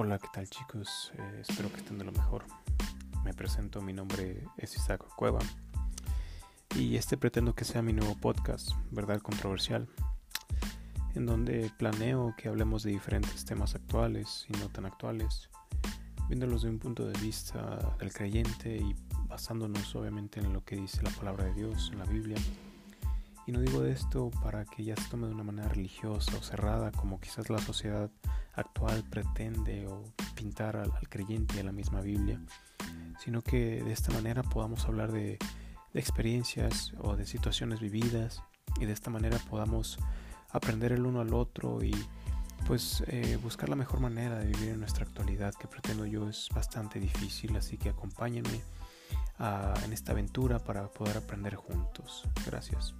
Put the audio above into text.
Hola, ¿qué tal chicos? Eh, espero que estén de lo mejor. Me presento, mi nombre es Isaac Cueva y este pretendo que sea mi nuevo podcast, Verdad Controversial, en donde planeo que hablemos de diferentes temas actuales y no tan actuales, viéndolos de un punto de vista del creyente y basándonos obviamente en lo que dice la palabra de Dios en la Biblia. Y no digo de esto para que ya se tome de una manera religiosa o cerrada como quizás la sociedad actual pretende o pintar al, creyente y a la misma Biblia, sino que de esta manera podamos hablar de, experiencias o de situaciones vividas y de esta manera podamos aprender el uno al otro y pues eh, buscar la mejor manera de vivir en nuestra actualidad que pretendo yo es bastante difícil así que acompáñenme en esta aventura para poder aprender juntos. Gracias